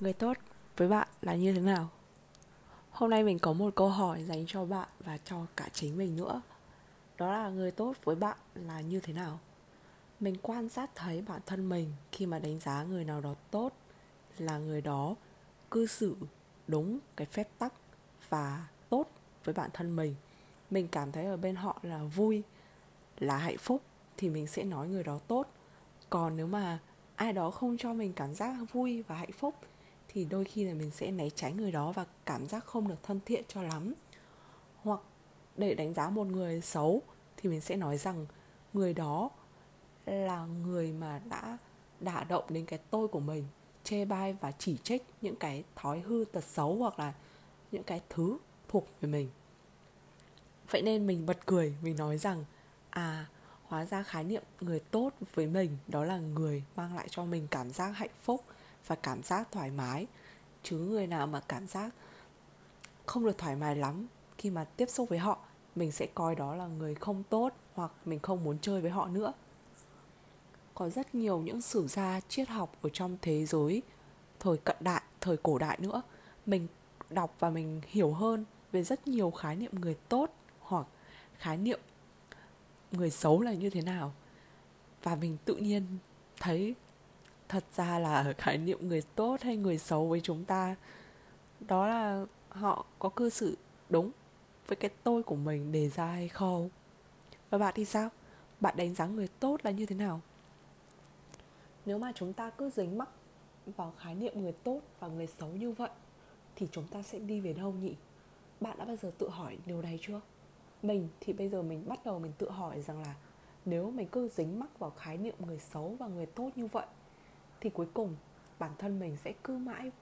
người tốt với bạn là như thế nào? Hôm nay mình có một câu hỏi dành cho bạn và cho cả chính mình nữa. Đó là người tốt với bạn là như thế nào? Mình quan sát thấy bản thân mình khi mà đánh giá người nào đó tốt là người đó cư xử đúng cái phép tắc và tốt với bản thân mình. Mình cảm thấy ở bên họ là vui, là hạnh phúc thì mình sẽ nói người đó tốt. Còn nếu mà ai đó không cho mình cảm giác vui và hạnh phúc thì đôi khi là mình sẽ né tránh người đó và cảm giác không được thân thiện cho lắm. Hoặc để đánh giá một người xấu thì mình sẽ nói rằng người đó là người mà đã đả động đến cái tôi của mình, chê bai và chỉ trích những cái thói hư tật xấu hoặc là những cái thứ thuộc về mình. Vậy nên mình bật cười, mình nói rằng à hóa ra khái niệm người tốt với mình đó là người mang lại cho mình cảm giác hạnh phúc và cảm giác thoải mái. Chứ người nào mà cảm giác không được thoải mái lắm khi mà tiếp xúc với họ, mình sẽ coi đó là người không tốt hoặc mình không muốn chơi với họ nữa. Có rất nhiều những sử gia triết học ở trong thế giới thời cận đại, thời cổ đại nữa. Mình đọc và mình hiểu hơn về rất nhiều khái niệm người tốt hoặc khái niệm người xấu là như thế nào. Và mình tự nhiên thấy thật ra là khái niệm người tốt hay người xấu với chúng ta, đó là họ có cư xử đúng với cái tôi của mình đề ra hay không. Và bạn thì sao? Bạn đánh giá người tốt là như thế nào? Nếu mà chúng ta cứ dính mắc vào khái niệm người tốt và người xấu như vậy, thì chúng ta sẽ đi về đâu nhỉ? Bạn đã bao giờ tự hỏi điều này chưa? Mình thì bây giờ mình bắt đầu mình tự hỏi rằng là nếu mình cứ dính mắc vào khái niệm người xấu và người tốt như vậy thì cuối cùng bản thân mình sẽ cứ mãi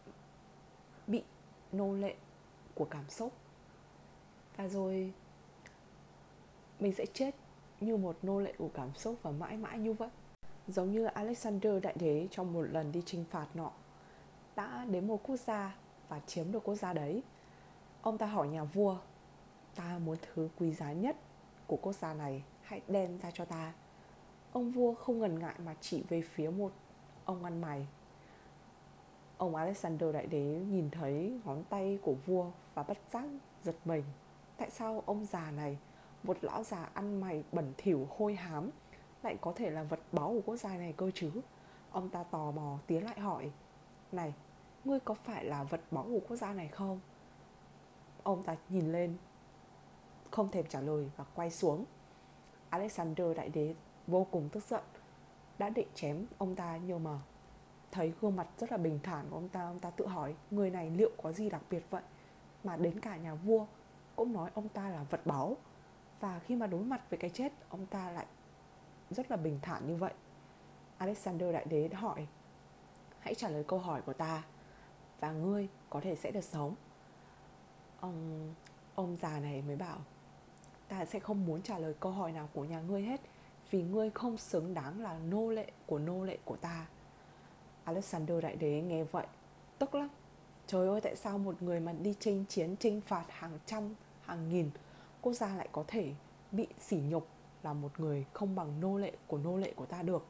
bị nô lệ của cảm xúc. Và rồi mình sẽ chết như một nô lệ của cảm xúc và mãi mãi như vậy. Giống như Alexander Đại Đế trong một lần đi chinh phạt nọ, đã đến một quốc gia và chiếm được quốc gia đấy. Ông ta hỏi nhà vua, ta muốn thứ quý giá nhất của quốc gia này, hãy đem ra cho ta. Ông vua không ngần ngại mà chỉ về phía một ông ăn mày. Ông alexander đại đế nhìn thấy ngón tay của vua và bất giác giật mình. Tại sao ông già này, một lão già ăn mày bẩn thỉu, hôi hám, lại có thể là vật báu của quốc gia này cơ chứ? Ông ta tò mò tiến lại hỏi, này, ngươi có phải là vật báu của quốc gia này không? Ông ta nhìn lên, không thèm trả lời và quay xuống. Alexander đại đế vô cùng tức giận đã định chém ông ta nhưng mà. Thấy gương mặt rất là bình thản của ông ta ông ta tự hỏi, người này liệu có gì đặc biệt vậy? Mà đến cả nhà vua cũng nói ông ta là vật báu. Và khi mà đối mặt với cái chết, ông ta lại rất là bình thản như vậy. Alexander đại đế đã hỏi, hãy trả lời câu hỏi của ta, và ngươi có thể sẽ được sống. Ông ông già này mới bảo, ta sẽ không muốn trả lời câu hỏi nào của nhà ngươi hết vì ngươi không xứng đáng là nô lệ của nô lệ của ta. Alexander đại đế nghe vậy, tức lắm. Trời ơi, tại sao một người mà đi chinh chiến, chinh phạt hàng trăm, hàng nghìn, quốc gia lại có thể bị sỉ nhục là một người không bằng nô lệ của nô lệ của ta được?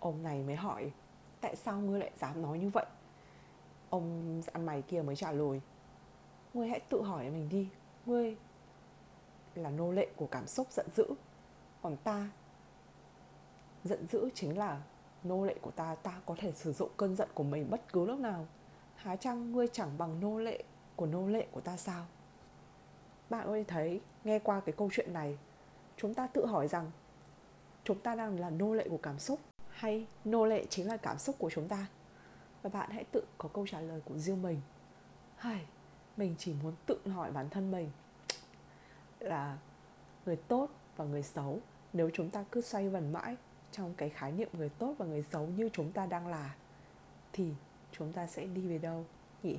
Ông này mới hỏi, tại sao ngươi lại dám nói như vậy? Ông ăn mày kia mới trả lời, ngươi hãy tự hỏi mình đi, ngươi là nô lệ của cảm xúc giận dữ, còn ta giận dữ chính là nô lệ của ta ta có thể sử dụng cơn giận của mình bất cứ lúc nào. Há chăng ngươi chẳng bằng nô lệ của nô lệ của ta sao? Bạn ơi, thấy, nghe qua cái câu chuyện này, chúng ta tự hỏi rằng, chúng ta đang là nô lệ của cảm xúc hay nô lệ chính là cảm xúc của chúng ta? Và bạn hãy tự có câu trả lời của riêng mình. Hay, mình chỉ muốn tự hỏi bản thân mình là người tốt và người xấu. Nếu chúng ta cứ xoay vần mãi trong cái khái niệm người tốt và người xấu như chúng ta đang là, thì chúng ta sẽ đi về đâu nhỉ?